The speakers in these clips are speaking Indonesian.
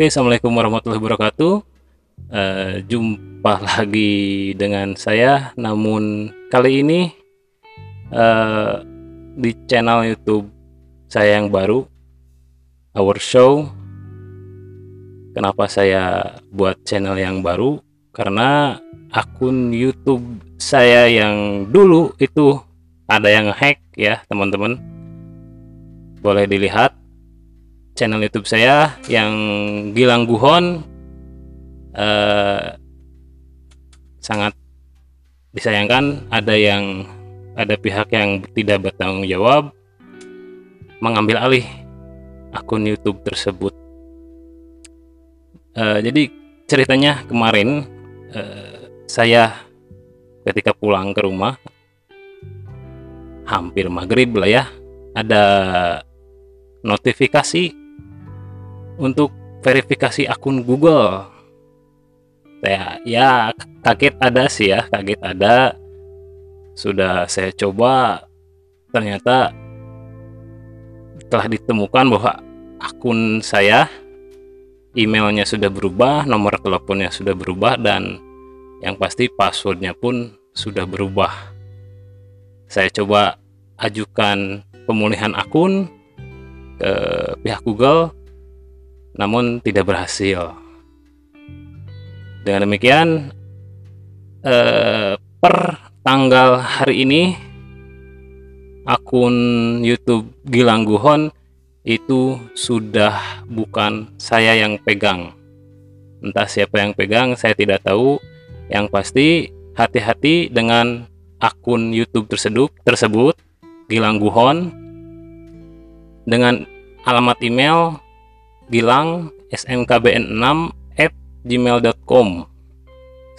Oke, Assalamualaikum warahmatullahi wabarakatuh. Uh, jumpa lagi dengan saya, namun kali ini uh, di channel YouTube saya yang baru, Our Show. Kenapa saya buat channel yang baru? Karena akun YouTube saya yang dulu itu ada yang hack ya, teman-teman. Boleh dilihat channel YouTube saya yang Gilang Guhon eh, sangat disayangkan ada yang ada pihak yang tidak bertanggung jawab mengambil alih akun YouTube tersebut. Eh, jadi ceritanya kemarin eh, saya ketika pulang ke rumah hampir maghrib lah ya ada notifikasi untuk verifikasi akun Google. Saya ya kaget ada sih ya, kaget ada. Sudah saya coba ternyata telah ditemukan bahwa akun saya emailnya sudah berubah, nomor teleponnya sudah berubah dan yang pasti passwordnya pun sudah berubah. Saya coba ajukan pemulihan akun ke pihak Google namun tidak berhasil. Dengan demikian, eh, per tanggal hari ini akun YouTube Gilang Guhon itu sudah bukan saya yang pegang. Entah siapa yang pegang, saya tidak tahu. Yang pasti hati-hati dengan akun YouTube tersebut, tersebut Gilang Guhon dengan alamat email Gilang smkbn6 at gmail.com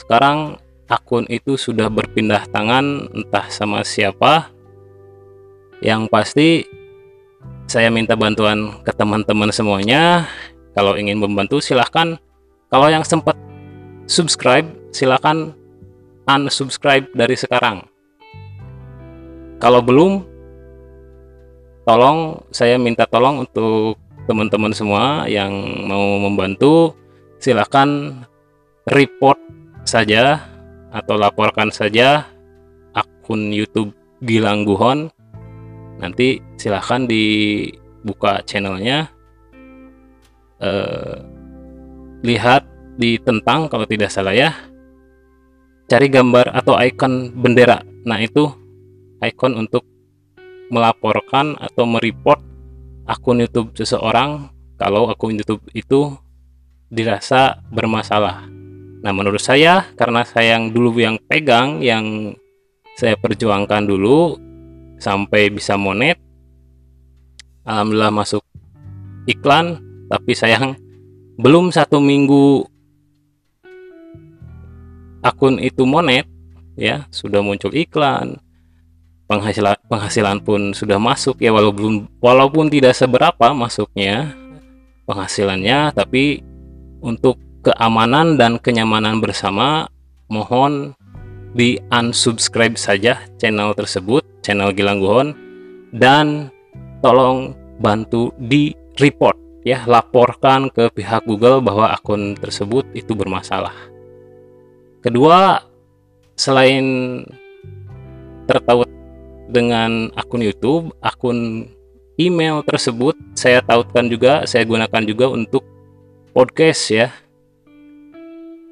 sekarang akun itu sudah berpindah tangan entah sama siapa. Yang pasti saya minta bantuan ke teman-teman semuanya. Kalau ingin membantu silahkan. Kalau yang sempat subscribe silahkan unsubscribe dari sekarang. Kalau belum tolong saya minta tolong untuk teman-teman semua yang mau membantu silahkan report saja atau laporkan saja akun YouTube Gilang Guhon. Nanti silahkan dibuka channelnya. Eh, lihat di tentang kalau tidak salah ya. Cari gambar atau icon bendera. Nah itu icon untuk melaporkan atau mereport akun YouTube seseorang kalau akun YouTube itu dirasa bermasalah. Nah, menurut saya karena saya yang dulu yang pegang yang saya perjuangkan dulu sampai bisa monet alhamdulillah masuk iklan tapi sayang belum satu minggu akun itu monet ya sudah muncul iklan penghasilan penghasilan pun sudah masuk ya walaupun walaupun tidak seberapa masuknya penghasilannya tapi untuk keamanan dan kenyamanan bersama mohon di unsubscribe saja channel tersebut channel Gilang Guhon dan tolong bantu di report ya laporkan ke pihak Google bahwa akun tersebut itu bermasalah. Kedua selain tertaut dengan akun YouTube, akun email tersebut saya tautkan juga, saya gunakan juga untuk podcast ya.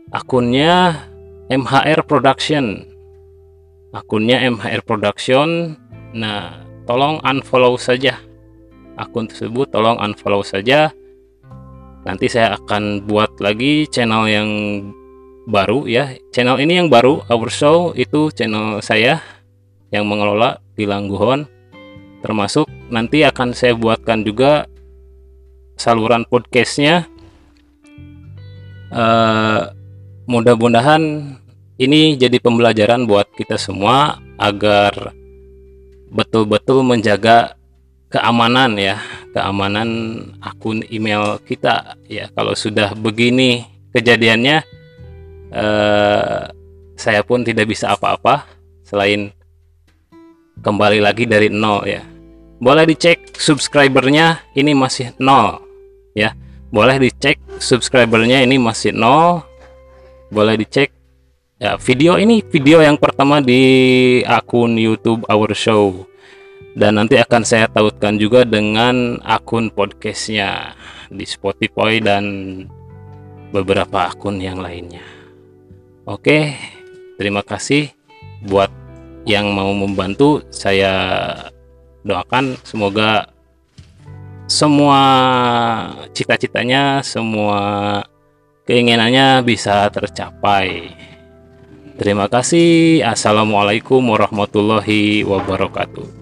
Akunnya MHR Production. Akunnya MHR Production. Nah, tolong unfollow saja akun tersebut, tolong unfollow saja. Nanti saya akan buat lagi channel yang baru ya. Channel ini yang baru, Our Show itu channel saya yang mengelola di Langguhon. Termasuk nanti akan saya buatkan juga saluran podcastnya. Uh, mudah-mudahan ini jadi pembelajaran buat kita semua agar betul-betul menjaga keamanan ya keamanan akun email kita ya. Kalau sudah begini kejadiannya eh, saya pun tidak bisa apa-apa selain kembali lagi dari nol ya. Boleh dicek subscribernya ini masih nol ya. Boleh dicek subscribernya ini masih nol. Boleh dicek ya video ini video yang pertama di akun YouTube Our Show. Dan nanti akan saya tautkan juga dengan akun podcastnya di Spotify dan beberapa akun yang lainnya. Oke terima kasih buat yang mau membantu saya doakan semoga semua cita-citanya, semua keinginannya bisa tercapai. Terima kasih. Assalamualaikum warahmatullahi wabarakatuh.